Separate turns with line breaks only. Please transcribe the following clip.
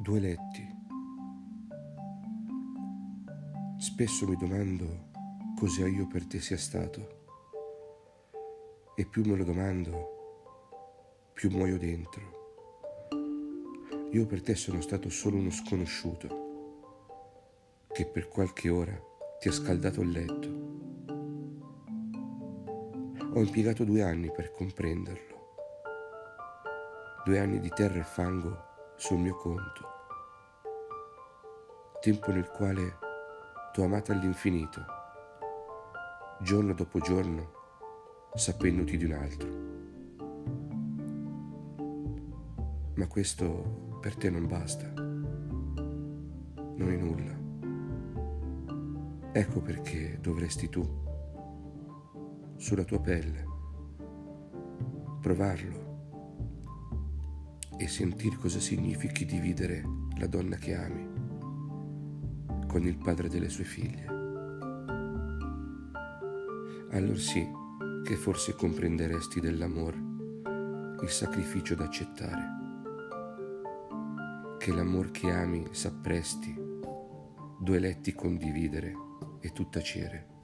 Due letti. Spesso mi domando cosa io per te sia stato. E più me lo domando, più muoio dentro. Io per te sono stato solo uno sconosciuto che per qualche ora ti ha scaldato il letto. Ho impiegato due anni per comprenderlo. Due anni di terra e fango sul mio conto. Tempo nel quale t'ho amata all'infinito, giorno dopo giorno, sapendoti di un altro. Ma questo per te non basta, non è nulla. Ecco perché dovresti tu, sulla tua pelle, provarlo e sentir cosa significhi dividere la donna che ami con il padre delle sue figlie. Allora sì che forse comprenderesti dell'amore il sacrificio da accettare, che l'amor che ami s'appresti, due letti condividere e tu tacere.